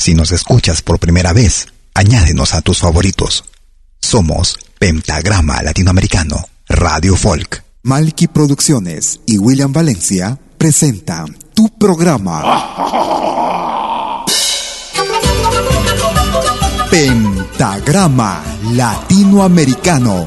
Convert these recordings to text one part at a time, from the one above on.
Si nos escuchas por primera vez, añádenos a tus favoritos. Somos Pentagrama Latinoamericano, Radio Folk. Malky Producciones y William Valencia presentan tu programa. Pentagrama Latinoamericano.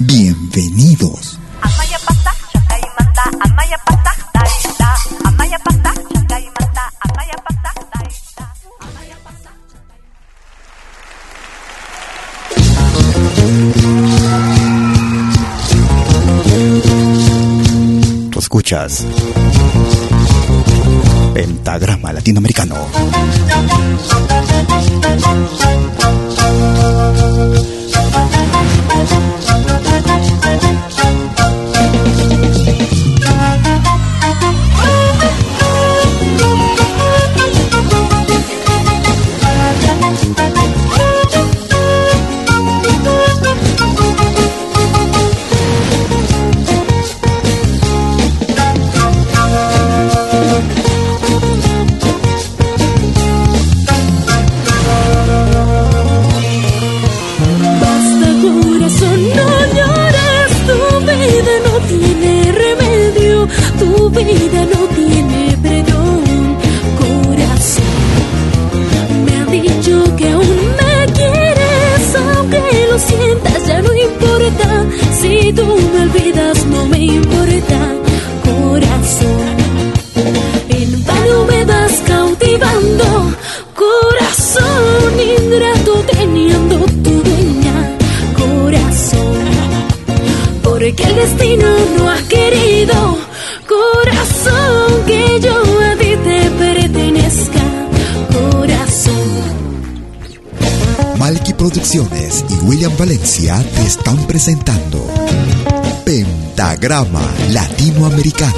Bienvenidos. Tú escuchas Pentagrama Latinoamericano. Te están presentando Pentagrama Latinoamericano.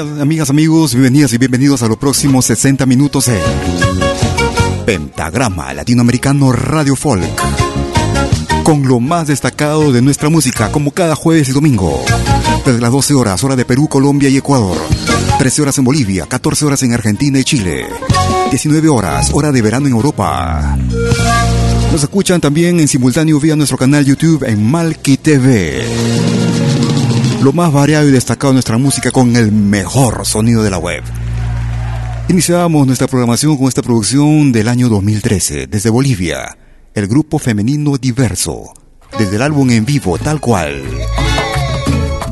Amigas, amigos? Bienvenidas y bienvenidos a los próximos 60 minutos de Pentagrama Latinoamericano Radio Folk. Con lo más destacado de nuestra música, como cada jueves y domingo. Desde las 12 horas, hora de Perú, Colombia y Ecuador. 13 horas en Bolivia, 14 horas en Argentina y Chile. 19 horas, hora de verano en Europa. Nos escuchan también en simultáneo vía nuestro canal YouTube en Malki TV. Lo más variado y destacado de nuestra música con el mejor sonido de la web. Iniciamos nuestra programación con esta producción del año 2013 desde Bolivia, el grupo femenino diverso, desde el álbum en vivo tal cual.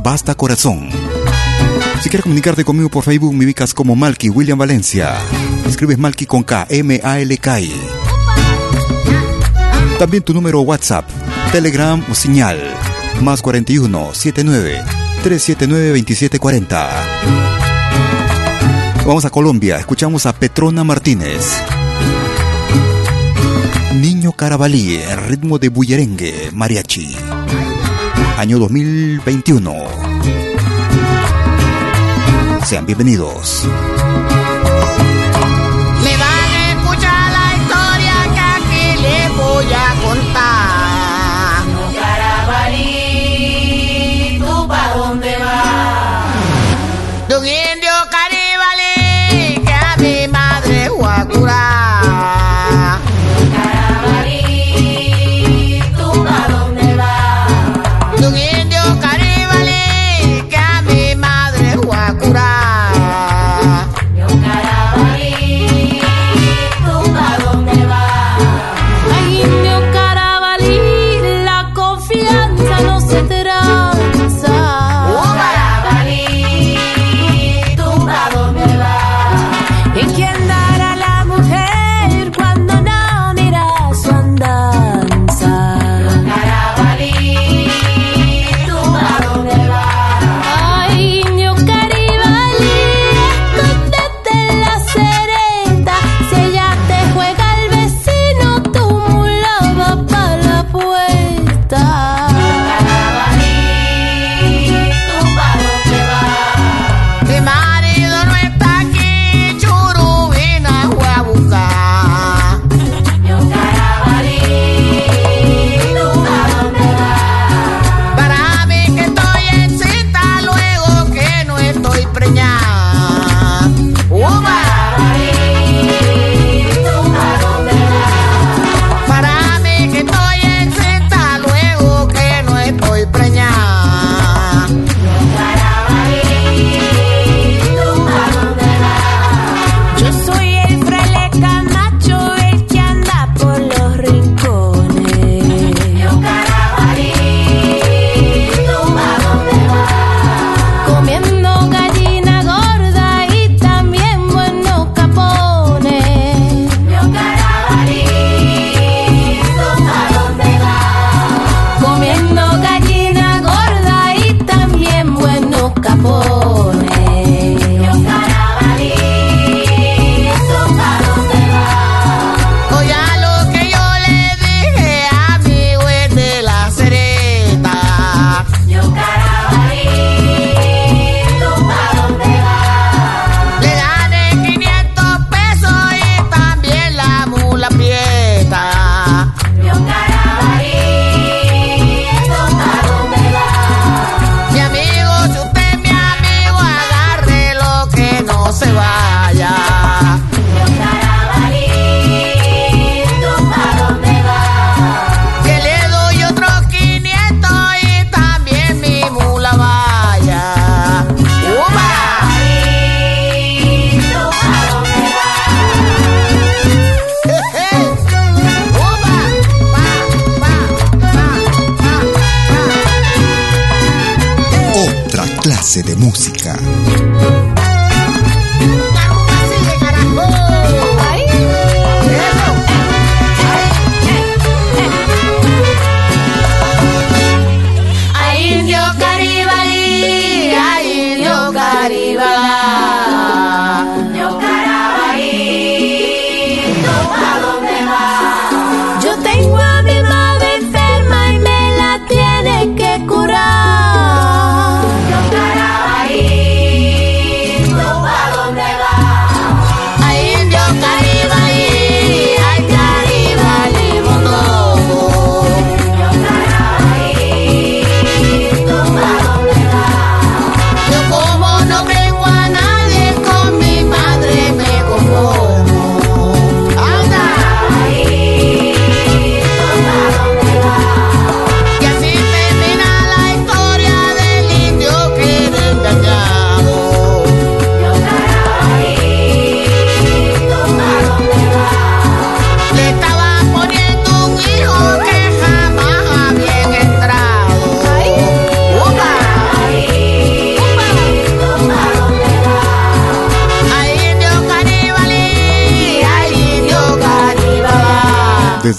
Basta Corazón. Si quieres comunicarte conmigo por Facebook, me ubicas como Malky William Valencia. Escribes Malky con K, M-A-L-K. También tu número WhatsApp, Telegram o señal, más 41 79 379 2740. Vamos a Colombia, escuchamos a Petrona Martínez. Niño Carabalí, ritmo de bullerengue, mariachi. Año 2021. Sean bienvenidos.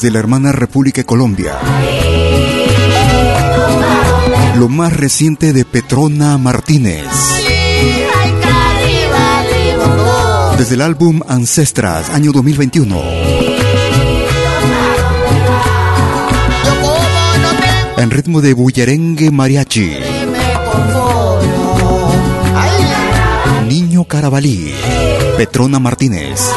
Desde la hermana República de Colombia. Lo más reciente de Petrona Martínez. Desde el álbum Ancestras, año 2021. En ritmo de bullerengue mariachi. Niño Carabalí, Petrona Martínez.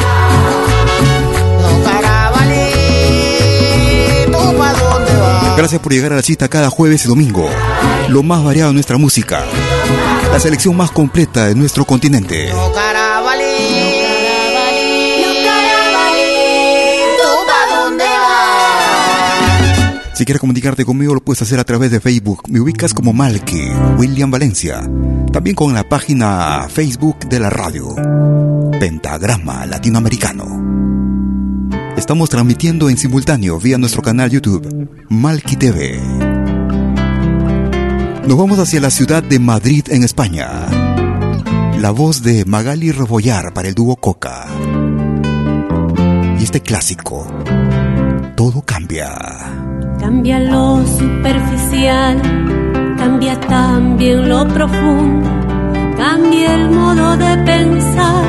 Gracias por llegar a la cita cada jueves y domingo. Lo más variado de nuestra música. La selección más completa de nuestro continente. Si quieres comunicarte conmigo lo puedes hacer a través de Facebook. Me ubicas como Malky, William Valencia. También con la página Facebook de la radio. Pentagrama Latinoamericano. Estamos transmitiendo en simultáneo vía nuestro canal YouTube, Malky TV. Nos vamos hacia la ciudad de Madrid, en España. La voz de Magali Rebollar para el dúo Coca. Y este clásico, todo cambia. Cambia lo superficial, cambia también lo profundo, cambia el modo de pensar,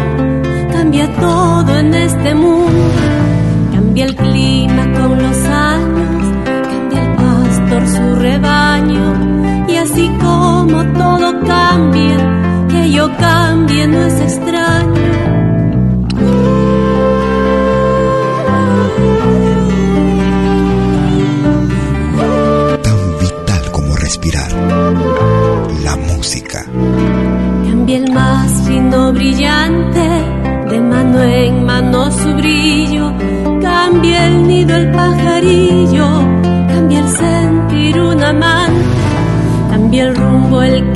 cambia todo en este mundo, cambia el clima con los años, cambia el pastor su rebaño, y así como todo cambia, que yo cambie no es extraño respirar. La música. Cambia el más fino brillante,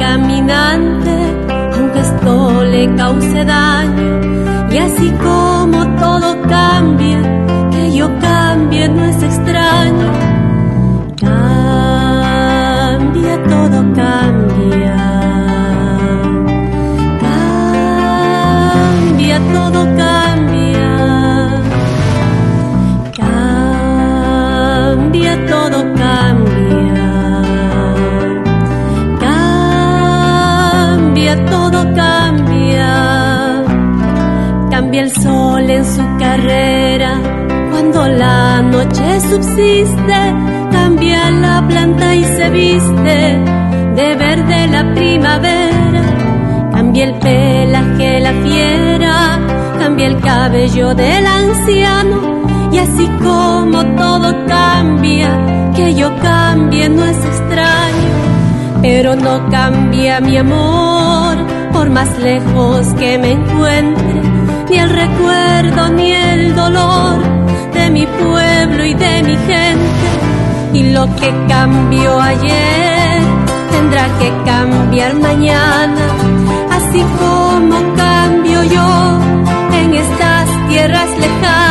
caminante, aunque esto le cause daño. Y así como todo cambia, que yo cambie no es extraño el sol en su carrera. Cuando la noche subsiste cambia la planta y se viste de verde la primavera, cambia el pelaje la fiera, cambia el cabello del anciano. Y así como todo cambia, que yo cambie no es extraño, pero no cambia mi amor por más lejos que me encuentre, ni el recuerdo ni el dolor de mi pueblo y de mi gente y lo que cambió ayer tendrá que cambiar mañana, así como cambio yo en estas tierras lejanas.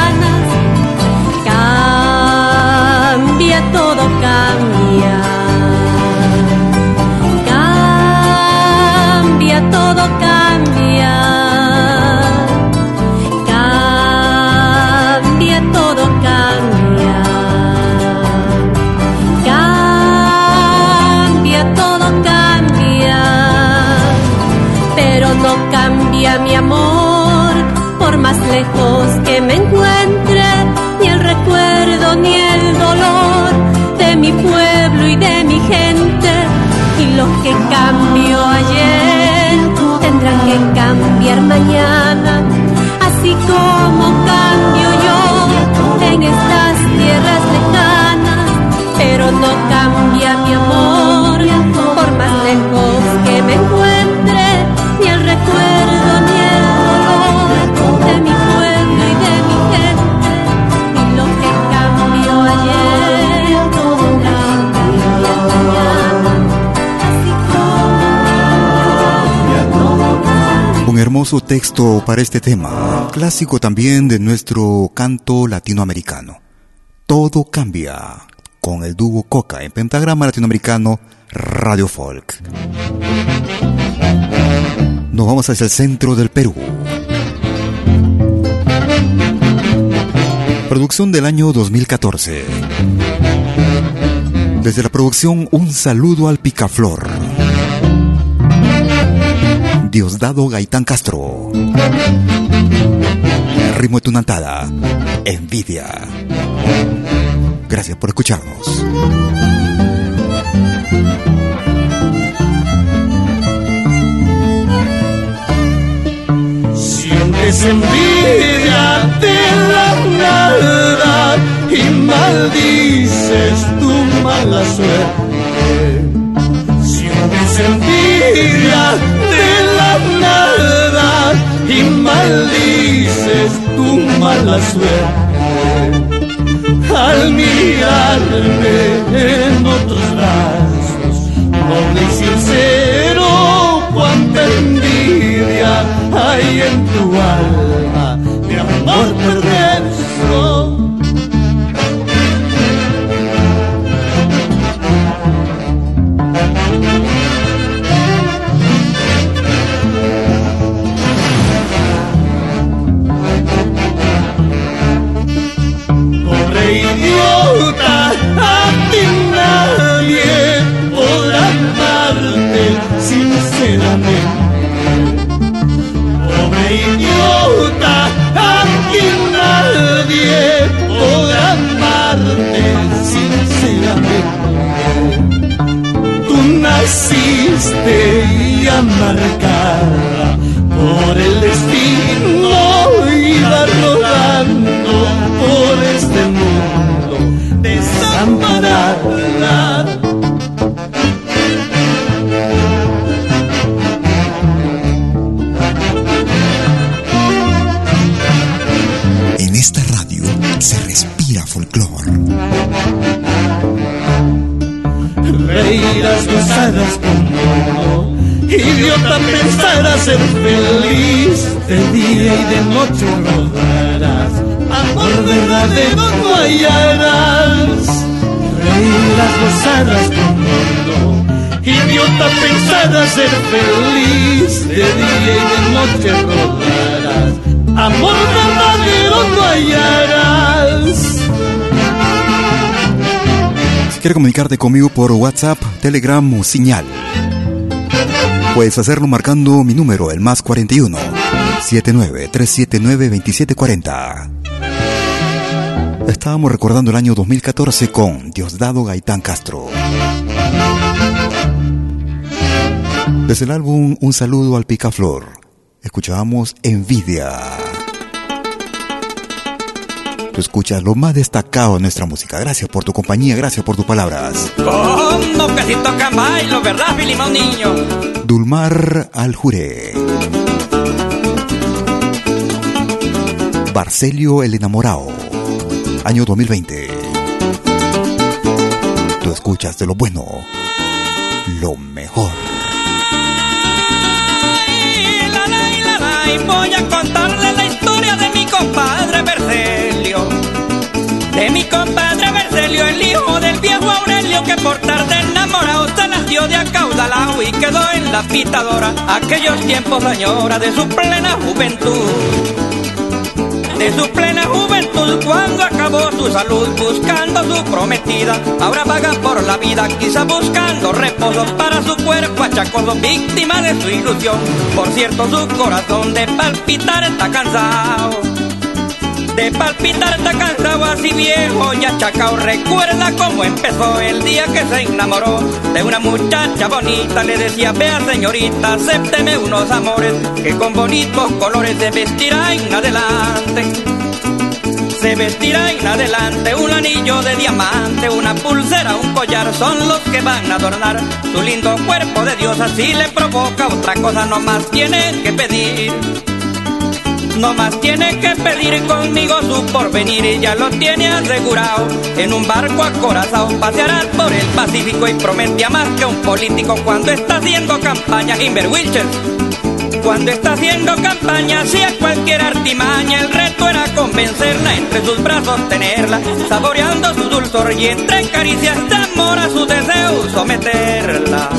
Cambiar mañana, así como cambio yo en estas tierras lejanas, pero no hermoso texto para este tema, clásico también de nuestro canto latinoamericano. Todo cambia con el dúo Coca en pentagrama latinoamericano Radio Folk. Nos vamos hacia el centro del Perú. Producción del año 2014. Desde la producción, un saludo al picaflor. Diosdado Gaitán Castro. Ritmo de tu nantada. Envidia. Gracias por escucharnos. Sientes envidia de la nada y maldices tu mala suerte. Sientes envidia de la y maldices tu mala suerte. Al mirarme en otros brazos, noble y sincero, cuánta envidia hay en tu alma, mi amor por el destino y la rodando por este mundo desamparada. En esta radio se respira folclor. Reirás gozadas conmigo, idiota pensarás ser feliz, de día y de noche rodarás, amor verdadero no hallarás. Reirás gozadas conmigo, idiota pensarás ser feliz, de día y de noche rodarás, amor verdadero no hallarás. Si quieres comunicarte conmigo por WhatsApp, Telegram o señal, puedes hacerlo marcando mi número, el más 41 79 379 2740. Estábamos recordando el año 2014 con Diosdado Gaitán Castro. Desde el álbum Un saludo al picaflor, escuchábamos Envidia. Tú escuchas lo más destacado de nuestra música. Gracias por tu compañía, gracias por tus palabras. Como ¿verdad, Filimón Niño? Dulmar Aljure. Barcelio el enamorado. Año 2020. Tú escuchas de lo bueno, lo mejor. Ay, la, la, la, voy a contarle la historia de mi compadre Bercelio. Que por tarde enamorado se dio de acaudalado y quedó en la pitadora. Aquellos tiempos añora de su plena juventud. De su plena juventud cuando acabó su salud buscando su prometida. Ahora vaga por la vida quizá buscando reposo para su cuerpo achacoso, víctima de su ilusión. Por cierto su corazón de palpitar está cansado. De palpitar está cansado así viejo y achacao Recuerda cómo empezó el día que se enamoró De una muchacha bonita Le decía, vea señorita, acépteme unos amores Que con bonitos colores se vestirá en adelante se vestirá en adelante un anillo de diamante, una pulsera, un collar, son los que van a adornar su lindo cuerpo de diosa. Si le provoca otra cosa, no más tiene que pedir. No más tiene que pedir conmigo su porvenir y ya lo tiene asegurado. En un barco acorazado paseará por el Pacífico y prometía más que un político cuando está haciendo campaña. Inver Wilcher, cuando está haciendo campaña, hacía cualquier artimaña. El reto era convencerla, entre sus brazos tenerla, saboreando su dulzor y entre caricias de amor a su deseo someterla.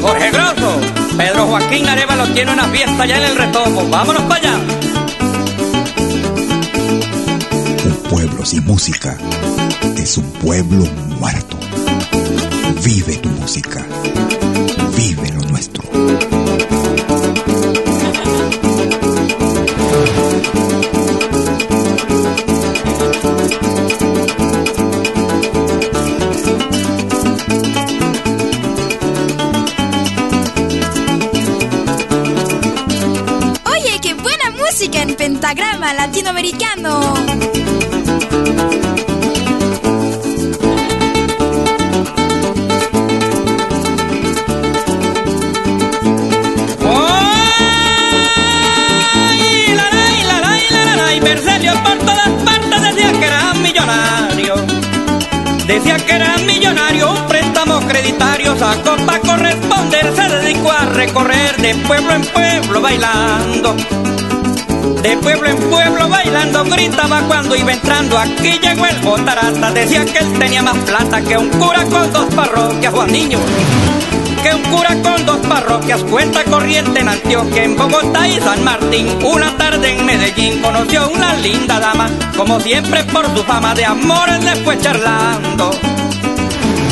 Jorge Grosso, Pedro Joaquín Arevalo tiene una fiesta ya en el retomo. Vámonos para allá. Un pueblo sin música es un pueblo muerto. Vive tu música. La, y Bercelio por todas partes decía que era millonario. Decía que era millonario, un préstamo creditario sacó para corresponder. Se dedicó a recorrer de pueblo en pueblo bailando. De pueblo en pueblo bailando, gritaba cuando iba entrando. Aquí llegó el botarata, decía que él tenía más plata que un cura con dos parroquias, Juan Niño que un cura con dos parroquias cuenta corriente en Antioquia, en Bogotá y San Martín. Una tarde en Medellín conoció una linda dama, como siempre por su fama de amores le fue charlando.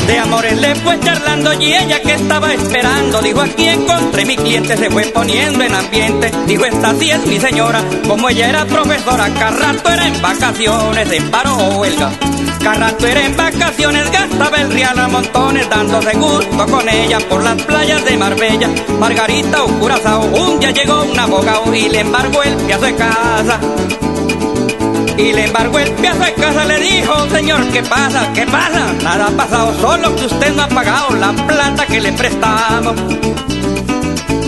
De amores le fue charlando y ella que estaba esperando. Dijo aquí encontré mi cliente, se fue poniendo en ambiente. Dijo esta sí es mi señora, como ella era profesora Cada rato era en vacaciones, en paro o huelga Cada rato era en vacaciones, gastaba el real a montones Dándose gusto con ella por las playas de Marbella. Margarita o Curazao, un día llegó un abogado Y le embargó el piazo de casa y le embargó el piazo de casa, le dijo, señor, ¿qué pasa? ¿Qué pasa? Nada ha pasado, solo que usted no ha pagado la plata que le prestamos.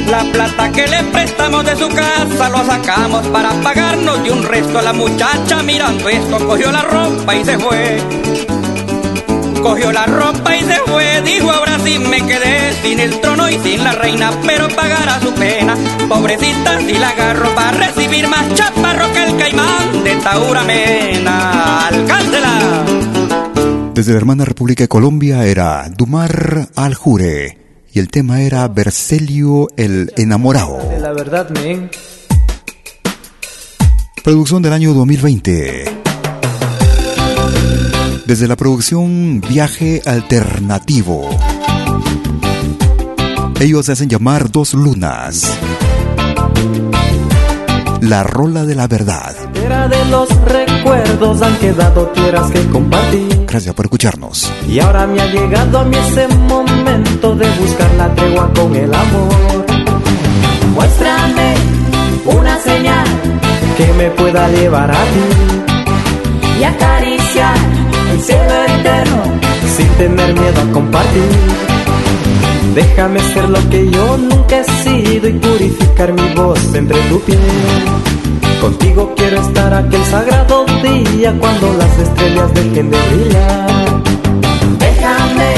La plata que le prestamos de su casa lo sacamos para pagarnos de un resto. La muchacha mirando esto cogió la ropa y se fue. Cogió la ropa y se fue, dijo ahora sí me quedé sin el trono y sin la reina, pero pagará su pena. Pobrecita si la agarro para recibir más chaparro que el caimán de Taura Mena. ¡Alcáncela! Desde la hermana República de Colombia era Dumar Aljure y el tema era Bercelio el enamorado. De la verdad, men. Producción del año 2020. Desde la producción Viaje Alternativo. Ellos se hacen llamar Dos Lunas. La rola de la verdad. Era de los recuerdos han quedado tierras que compartir. Gracias por escucharnos. Y ahora me ha llegado a mí ese momento de buscar la tregua con el amor. Muéstrame una señal que me pueda llevar a ti y acariciar el cielo eterno sin tener miedo a compartir. Déjame ser lo que yo nunca he sido y purificar mi voz entre tu piel. Contigo quiero estar aquel sagrado día cuando las estrellas dejen de brillar. Déjame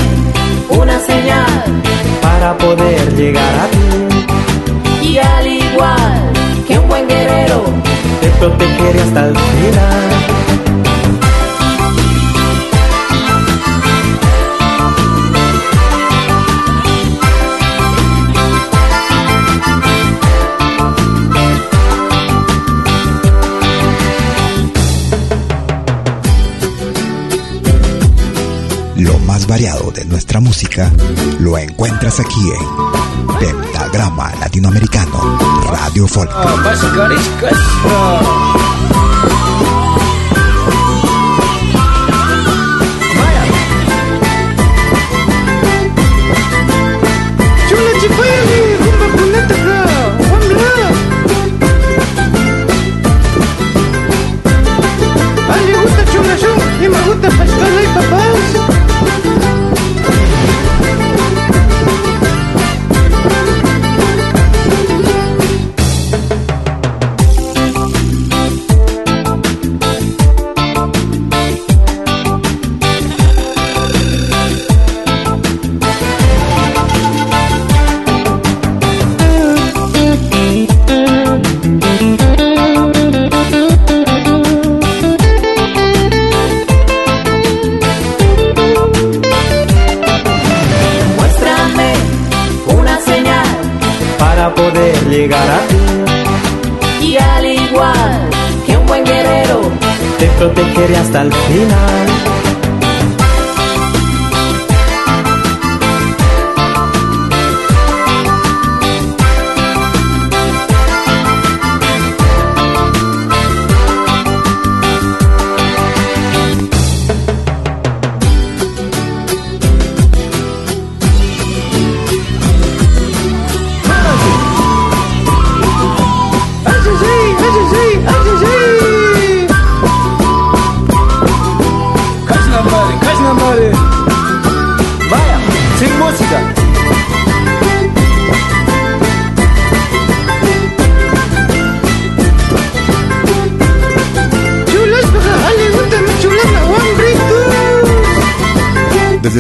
una señal para poder llegar a ti. Y al igual que un buen guerrero, te protegeré hasta el final. De nuestra música lo encuentras aquí en Pentagrama Latinoamericano Radio Folk. Llegar a ti. Y al igual que un buen guerrero, te protegeré hasta el final.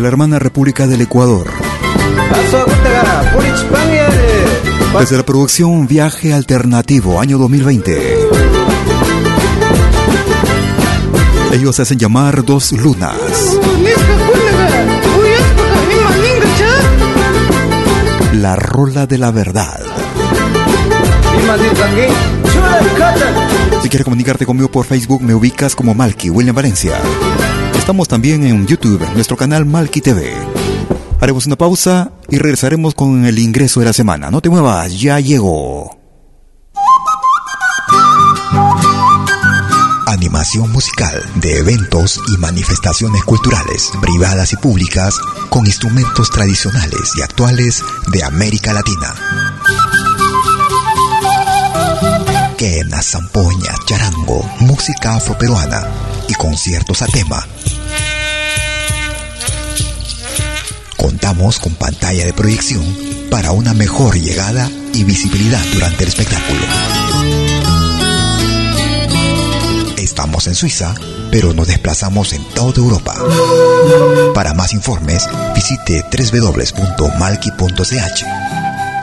La hermana República del Ecuador. Desde la producción Viaje Alternativo, año 2020. Ellos se hacen llamar Dos Lunas. La rola de la verdad. Si quieres comunicarte conmigo por Facebook, me ubicas como Malky William Valencia. Estamos también en YouTube, en nuestro canal Malki TV. Haremos una pausa y regresaremos con el ingreso de la semana. No te muevas, ya llegó. Animación musical de eventos y manifestaciones culturales, privadas y públicas, con instrumentos tradicionales y actuales de América Latina. Quena, zampoña, charango, música afroperuana y conciertos a tema Contamos con pantalla de proyección para una mejor llegada y visibilidad durante el espectáculo. Estamos en Suiza, pero nos desplazamos en toda Europa. Para más informes, visite www.malki.ch.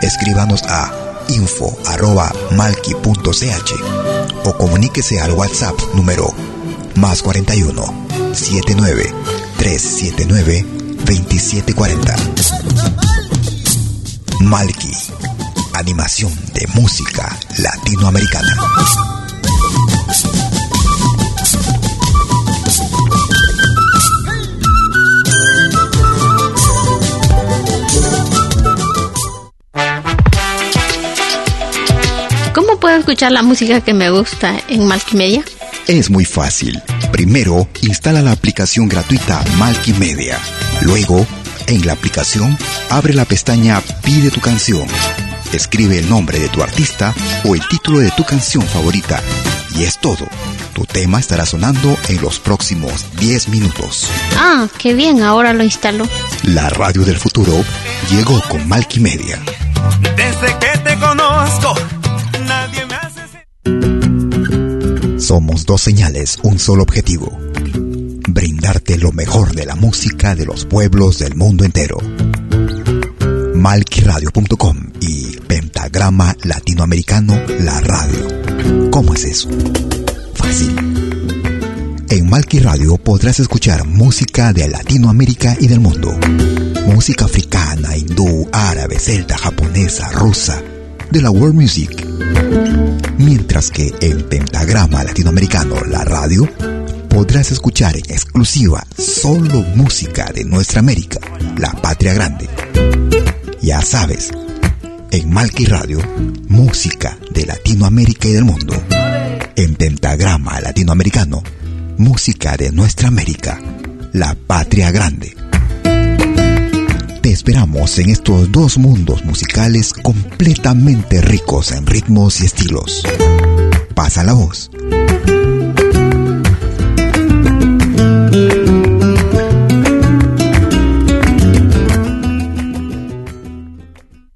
Escríbanos a info.malki.ch o comuníquese al WhatsApp número más 41 79 379 2740. Malky, animación de música latinoamericana. ¿Cómo puedo escuchar la música que me gusta en Media? Es muy fácil. Primero, instala la aplicación gratuita Media. Luego, en la aplicación, abre la pestaña Pide tu canción. Escribe el nombre de tu artista o el título de tu canción favorita. Y es todo. Tu tema estará sonando en los próximos 10 minutos. Ah, qué bien, ahora lo instalo. La radio del futuro llegó con Media. Desde que te conozco, nadie me hace... Somos dos señales, un solo objetivo brindarte lo mejor de la música de los pueblos del mundo entero. Malquiradio.com y Pentagrama Latinoamericano La Radio. ¿Cómo es eso? Fácil. En Malqui Radio podrás escuchar música de Latinoamérica y del mundo. Música africana, hindú, árabe, celta, japonesa, rusa, de la world music. Mientras que en Pentagrama Latinoamericano La Radio podrás escuchar en exclusiva solo música de nuestra América, la patria grande. Ya sabes, en Malqui Radio, música de Latinoamérica y del mundo. En Pentagrama Latinoamericano, música de nuestra América, la patria grande. Te esperamos en estos dos mundos musicales completamente ricos en ritmos y estilos. Pasa la voz.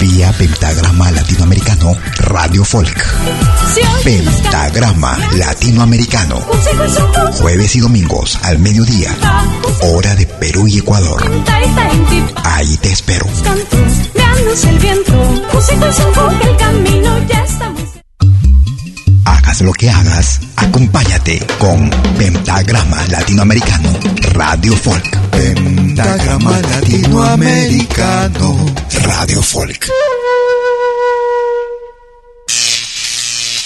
Vía Pentagrama Latinoamericano Radio Folk. Pentagrama Latinoamericano. Jueves y domingos al mediodía. Hora de Perú y Ecuador. Ahí te espero. Hagas lo que hagas, acompáñate con Pentagrama Latinoamericano Radio Folk. Pentagrama Latinoamericano Radio Folk.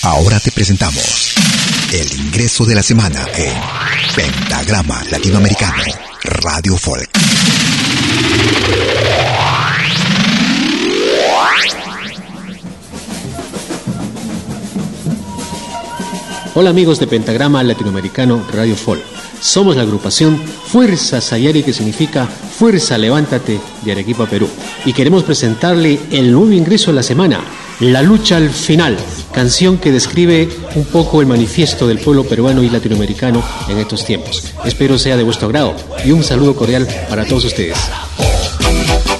Ahora te presentamos el ingreso de la semana en Pentagrama Latinoamericano Radio Folk. Hola amigos de Pentagrama Latinoamericano Radio Folk. Somos la agrupación Fuerza Sayari que significa Fuerza Levántate de Arequipa, Perú. Y queremos presentarle el nuevo ingreso de la semana, La lucha al final, canción que describe un poco el manifiesto del pueblo peruano y latinoamericano en estos tiempos. Espero sea de vuestro grado y un saludo cordial para todos ustedes.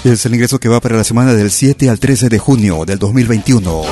Es el ingreso que va para la semana del 7 al 13 de junio del 2021.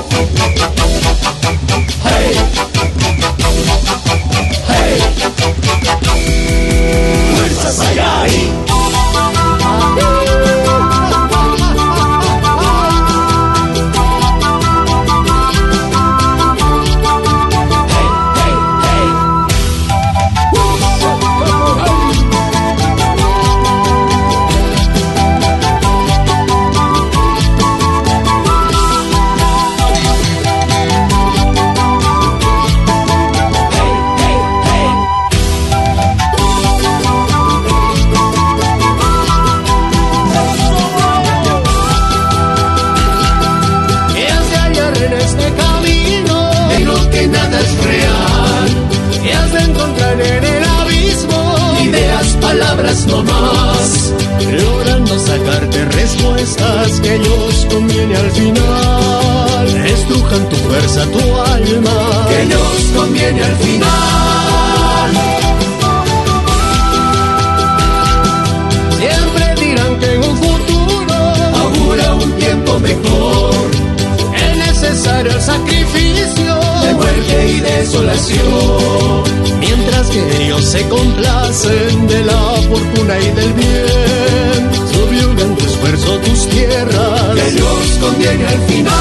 que ellos se complacen de la fortuna y del bien. Subyugan tu esfuerzo, tus tierras, que Dios conviene al final.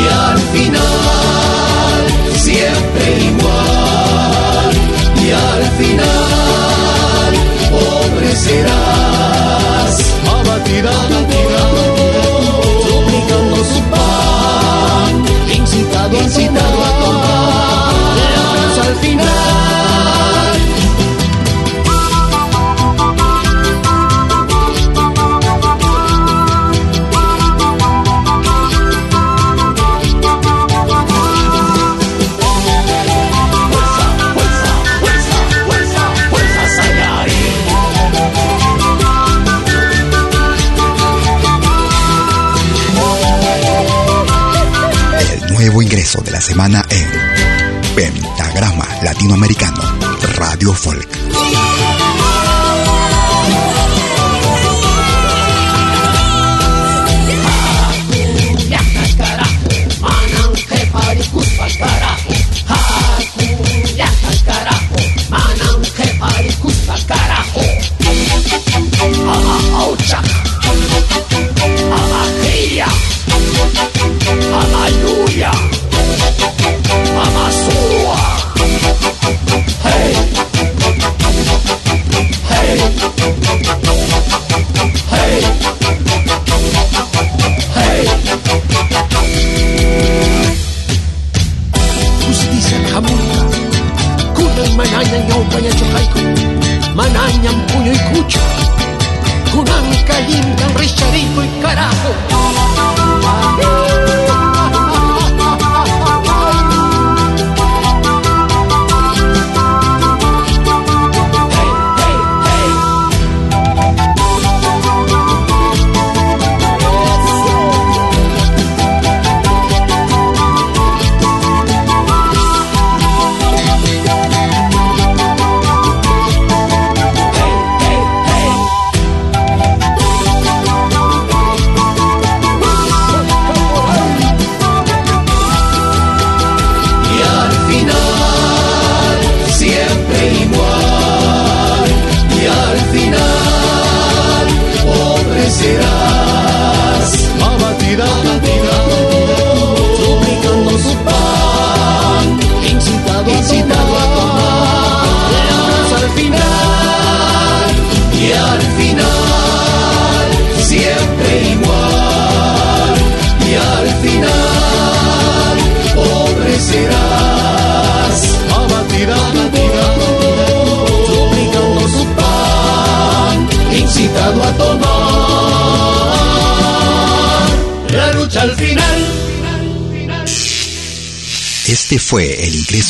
Y al final, siempre igual. Y al final, pobre serás. Abatida, abatida. Semana en Pentagrama Latinoamericano Radio Folk.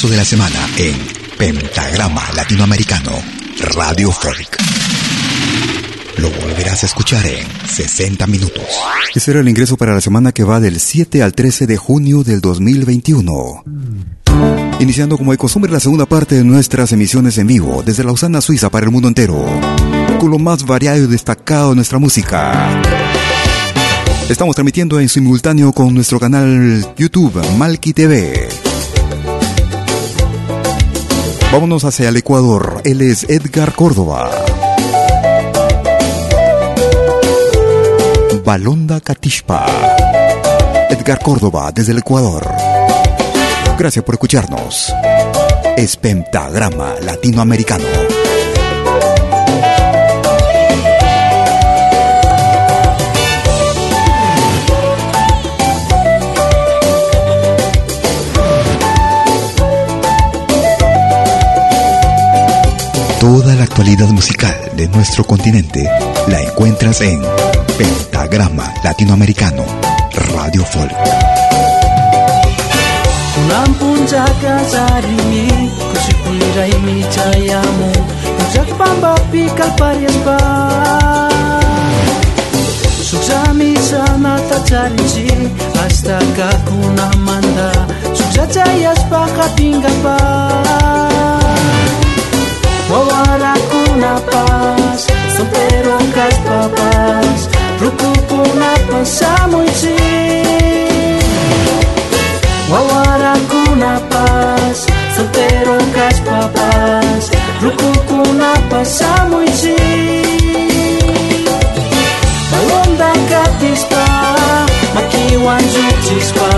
De la semana en Pentagrama Latinoamericano, Radio Folk. Lo volverás a escuchar en 60 minutos. Ese era el ingreso para la semana que va del 7 al 13 de junio del 2021. Iniciando como de costumbre la segunda parte de nuestras emisiones en vivo desde Lausana, Suiza para el mundo entero, con lo más variado y destacado de nuestra música. Estamos transmitiendo en simultáneo con nuestro canal YouTube Malki TV. Vámonos hacia el Ecuador. Él es Edgar Córdoba. Balonda Catishpa. Edgar Córdoba desde el Ecuador. Gracias por escucharnos. Es Pentagrama Latinoamericano. Toda la actualidad musical de nuestro continente la encuentras en Pentagrama Latinoamericano, Radio Folk. Wawara kuna paz Sampero kas é na Ruku kuna pasamuchi Wawara kuna paz Sampero kas babas Ruku kuna pasamuchi Balonda katispa Makiwan Balonda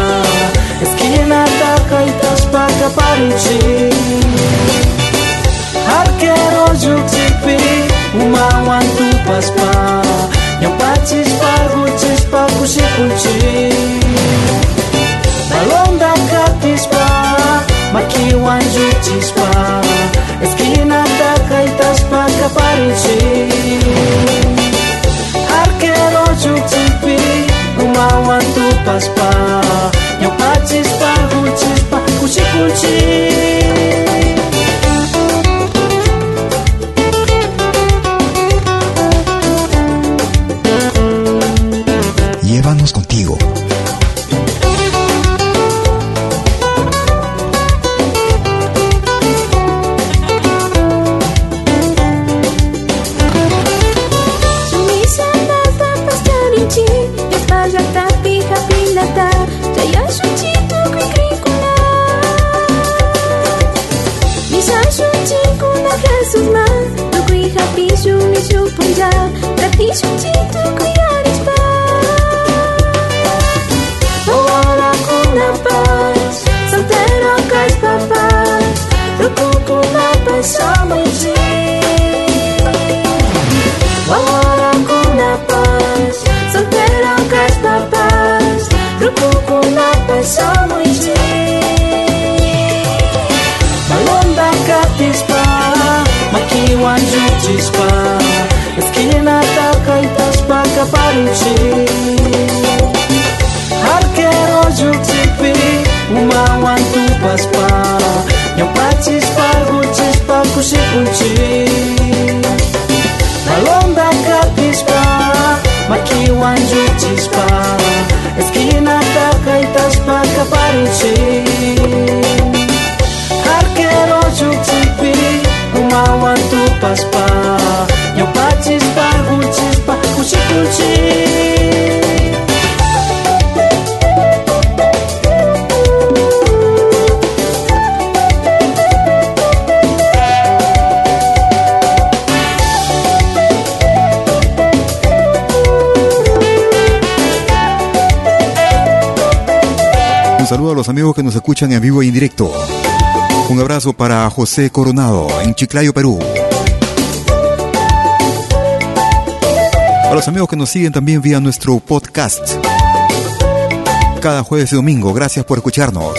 Esquina da kaitaspa kaparichi Esquina da kaitaspa kaparichi quero juxipi Uma wantu paspa Yang pacis pagu cispa kusi kunci Balon dakatispa Maki wanju cispa Eskina dakaitaspa kaparici Arkero juxipi Uma wantu paspa Yang pacis pagu cispa kusi kunci Un saludo a los amigos que nos escuchan en vivo y en directo. Un abrazo para José Coronado en Chiclayo, Perú. A los amigos que nos siguen también vía nuestro podcast. Cada jueves y domingo, gracias por escucharnos.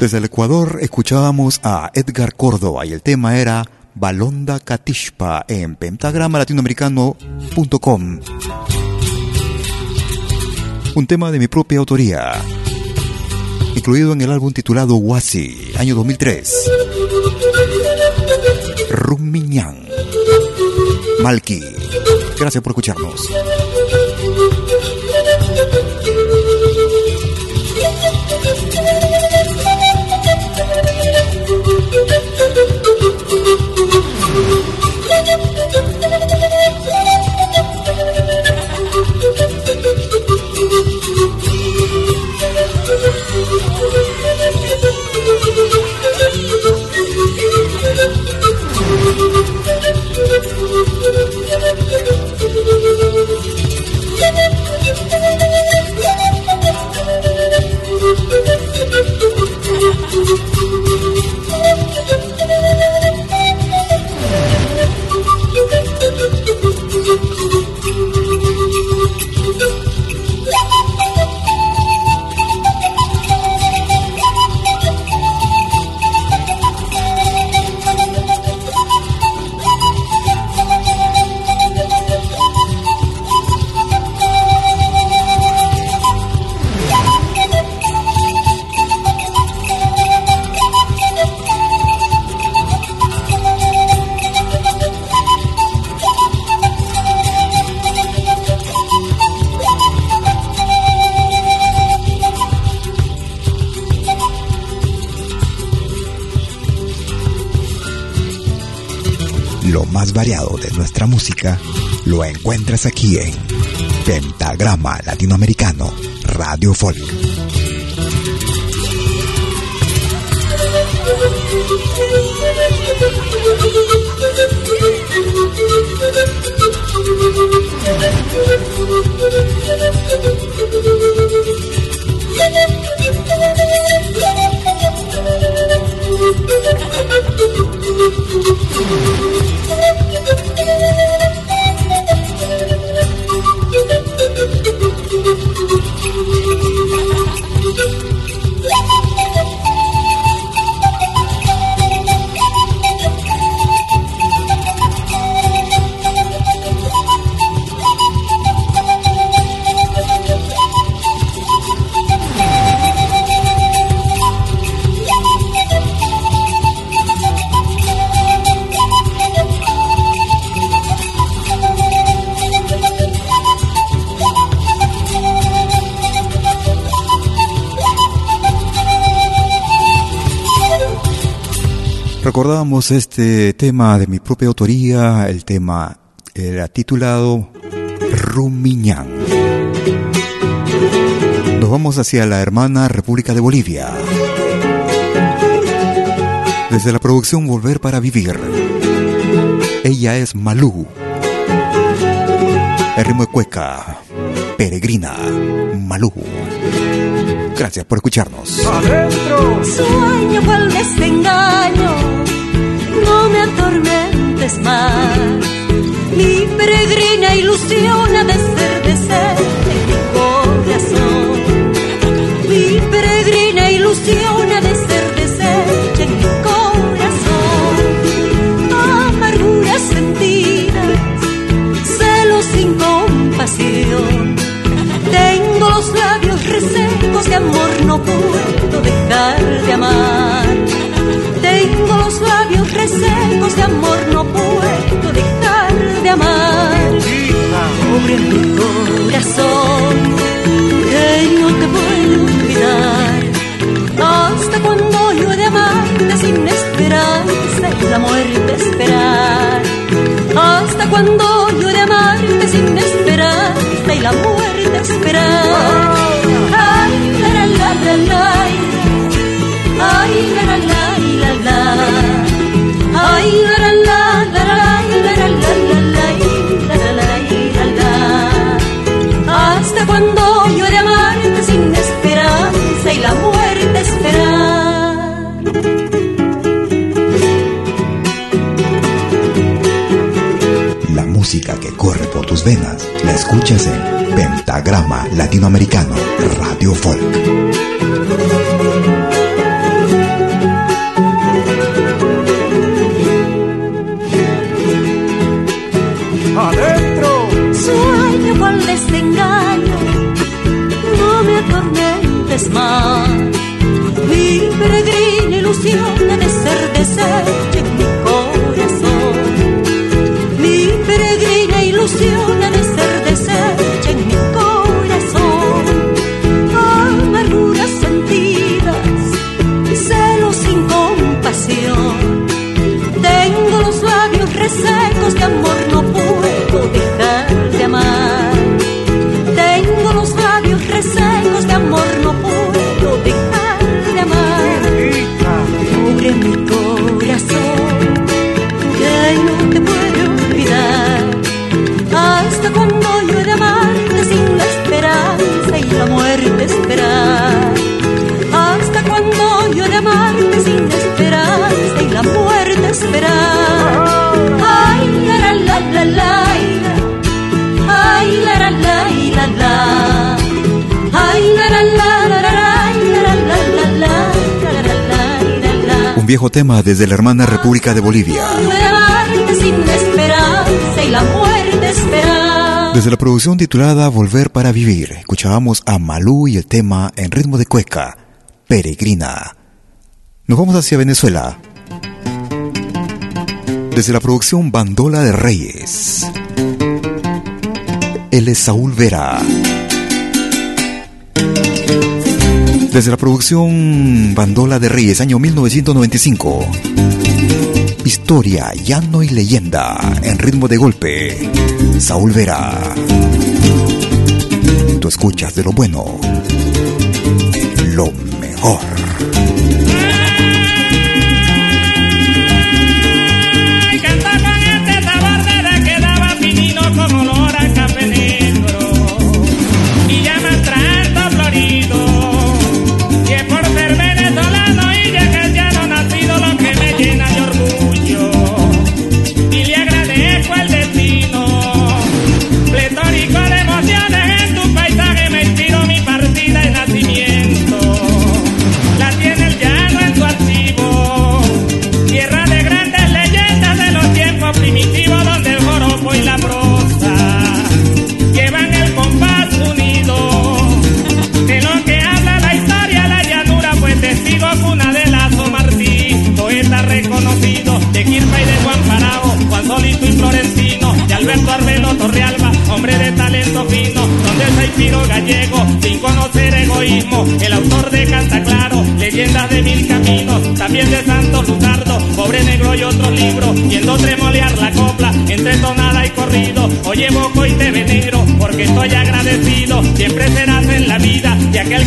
Desde el Ecuador escuchábamos a Edgar Córdoba y el tema era Balonda Catishpa en pentagrama latinoamericano.com. Un tema de mi propia autoría, incluido en el álbum titulado Wasi, año 2003. Rumiñán. Malki. Gracias por escucharnos. Lo encuentras aquí en Pentagrama Latinoamericano Radio Folk. Recordamos este tema de mi propia autoría, el tema era titulado Rumiñán. Nos vamos hacia la hermana República de Bolivia. Desde la producción Volver para Vivir. Ella es Malú. El ritmo de cueca. Peregrina. Malú. Gracias por escucharnos. Adentro. Sueño no te puedo olvidar. Hasta cuando yo de amarte sin esperanza y la muerte esperar. Hasta cuando yo de amarte sin esperanza y la muerte esperar. venas. La escuchas en Pentagrama Latinoamericano Radio Folk. Adentro. Sueño con este engaño, no me atormentes más. Mi peregrina ilusión debe ser deseo viejo tema desde la hermana República de Bolivia. Desde la producción titulada Volver para Vivir, escuchábamos a Malú y el tema en ritmo de cueca, Peregrina. Nos vamos hacia Venezuela. Desde la producción Bandola de Reyes. Él es Saúl Vera. Desde la producción Bandola de Reyes, año 1995. Historia, llano y leyenda, en ritmo de golpe. Saúl Vera. Tú escuchas de lo bueno, lo mejor.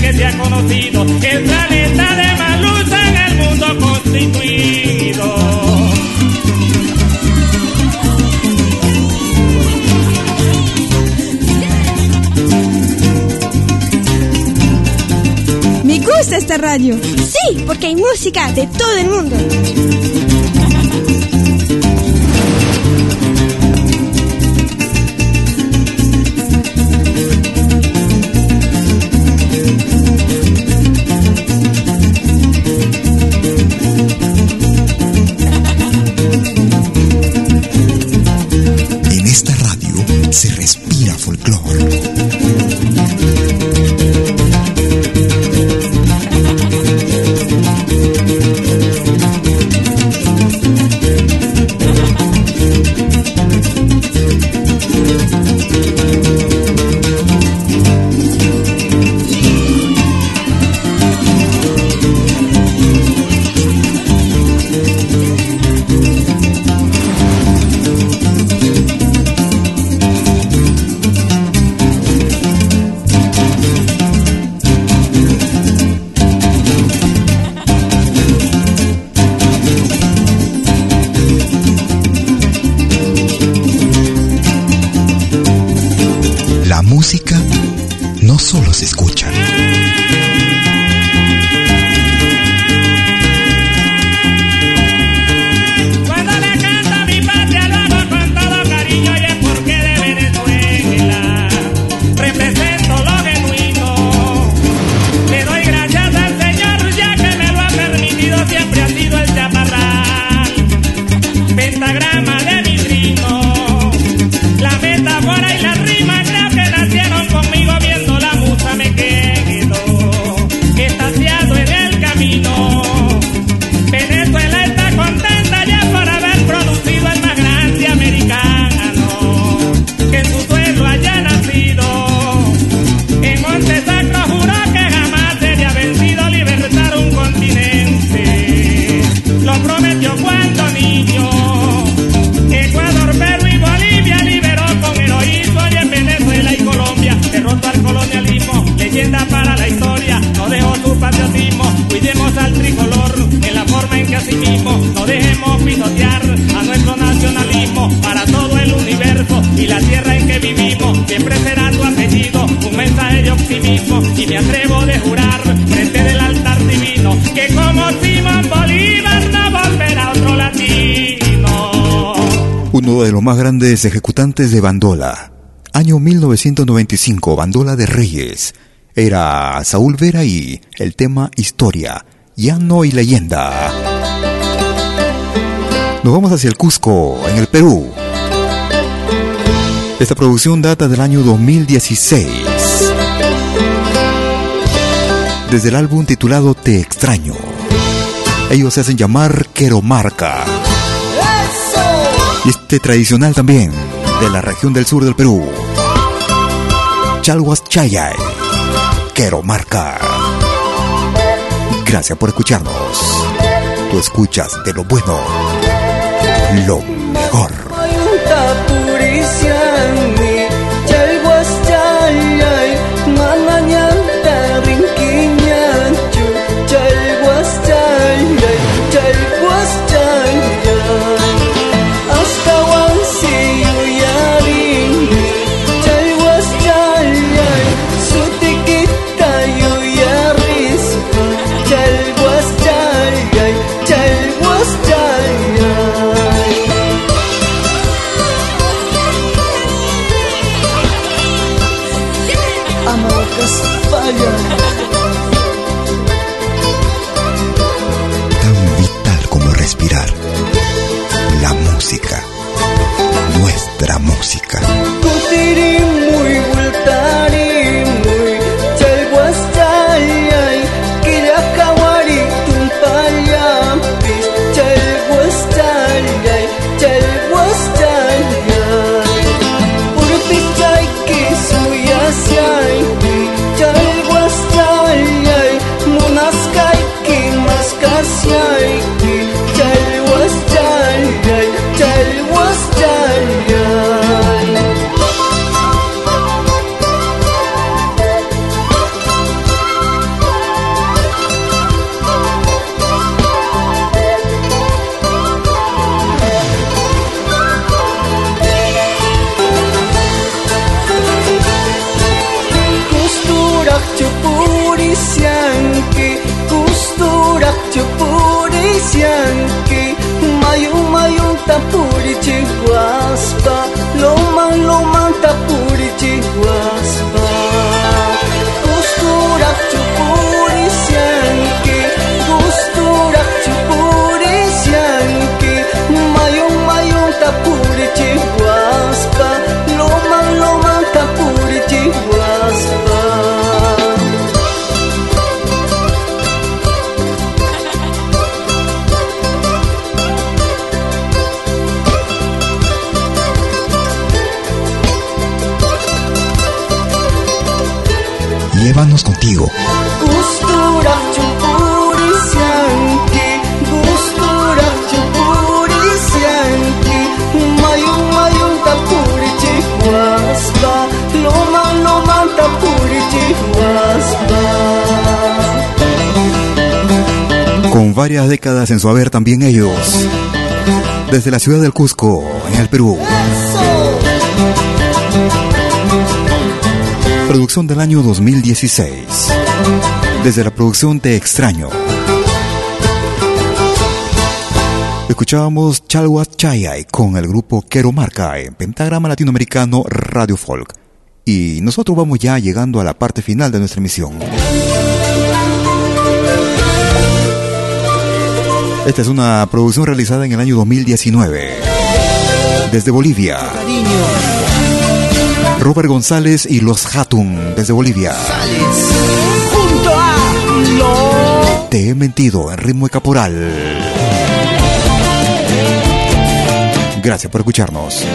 que se ha conocido el planeta de más luz en el mundo constituido. Me gusta esta radio. Sí, porque hay música de todo el mundo. Ejecutantes de bandola. Año 1995, Bandola de Reyes. Era Saúl Vera y el tema Historia, Llano y Leyenda. Nos vamos hacia el Cusco, en el Perú. Esta producción data del año 2016. Desde el álbum titulado Te extraño. Ellos se hacen llamar Queromarca. Y este tradicional también, de la región del sur del Perú. Chalhuas Chayay. Queromarca. Gracias por escucharnos. Tú escuchas de lo bueno, lo mejor. Varias décadas en su haber también ellos. Desde la ciudad del Cusco, en el Perú. Producción del año 2016. Desde la producción Te Extraño. Escuchábamos Chalwa Chayay con el grupo Quero Marca en Pentagrama Latinoamericano Radio Folk. Y nosotros vamos ya llegando a la parte final de nuestra emisión. Esta es una producción realizada en el año 2019. Desde Bolivia. Robert González y los Hatun desde Bolivia. Te he mentido en ritmo de caporal. Gracias por escucharnos.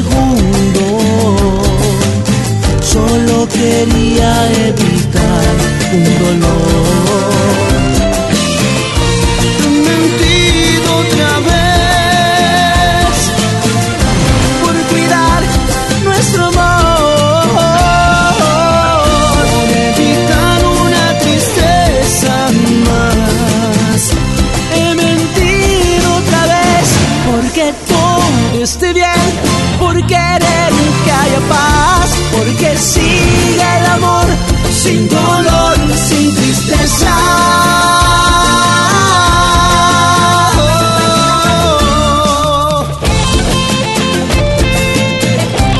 Segundo. Solo quería evitar un dolor. Sin dolor, sin tristeza.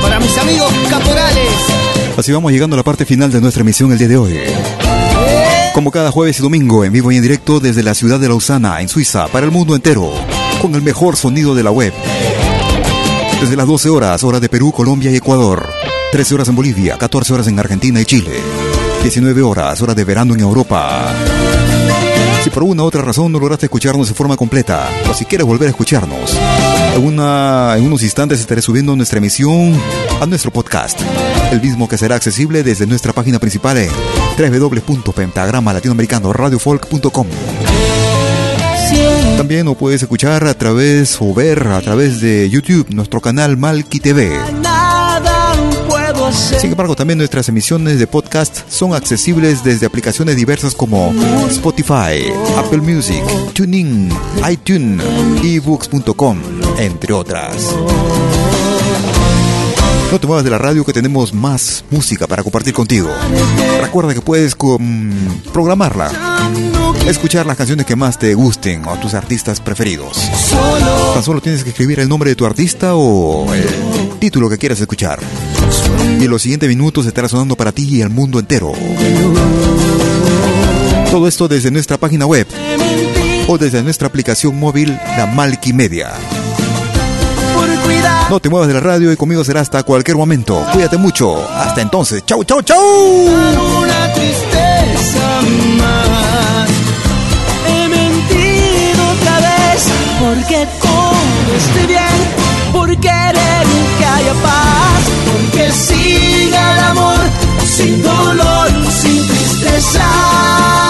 Para mis amigos caporales. Así vamos llegando a la parte final de nuestra emisión el día de hoy. Como cada jueves y domingo, en vivo y en directo desde la ciudad de Lausana, en Suiza, para el mundo entero, con el mejor sonido de la web. Desde las 12 horas, hora de Perú, Colombia y Ecuador. 13 horas en Bolivia, 14 horas en Argentina y Chile. 19 horas, hora de verano en Europa. Si por una u otra razón no lograste escucharnos de forma completa, o si quieres volver a escucharnos, en, unos instantes estaré subiendo nuestra emisión a nuestro podcast, el mismo que será accesible desde nuestra página principal en www.pentagrama latinoamericano También lo puedes escuchar a través o ver a través de YouTube, nuestro canal Malki TV. Sin embargo, también nuestras emisiones de podcast son accesibles desde aplicaciones diversas como Spotify, Apple Music, TuneIn, iTunes, ebooks.com, entre otras. No te muevas de la radio que tenemos más música para compartir contigo. Recuerda que puedes com- programarla, escuchar las canciones que más te gusten o tus artistas preferidos. Tan solo tienes que escribir el nombre de tu artista o el título que quieras escuchar. Y en los siguientes minutos estará sonando para ti y el mundo entero. Todo esto desde nuestra página web o desde nuestra aplicación móvil, la Malky Media. No te muevas de la radio y conmigo será hasta cualquier momento. Cuídate mucho. Hasta entonces. Chau, chau, chau. Por querer que haya paz. Porque siga el amor sin dolor, sin tristeza.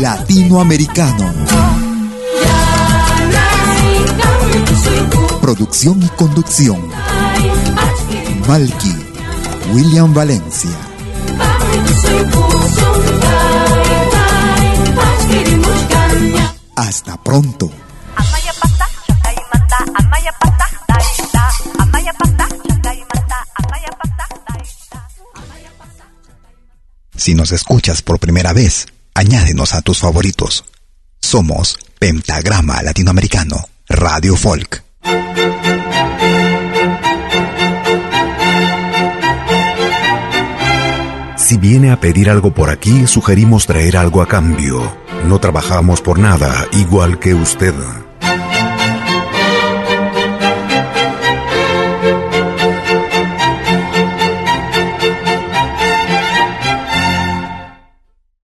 Latinoamericano. Producción y conducción. Malky, William Valencia. Hasta pronto. Si nos escuchas por primera vez, añádenos a tus favoritos. Somos Pentagrama Latinoamericano, Radio Folk. Si viene a pedir algo por aquí, sugerimos traer algo a cambio. No trabajamos por nada, igual que usted.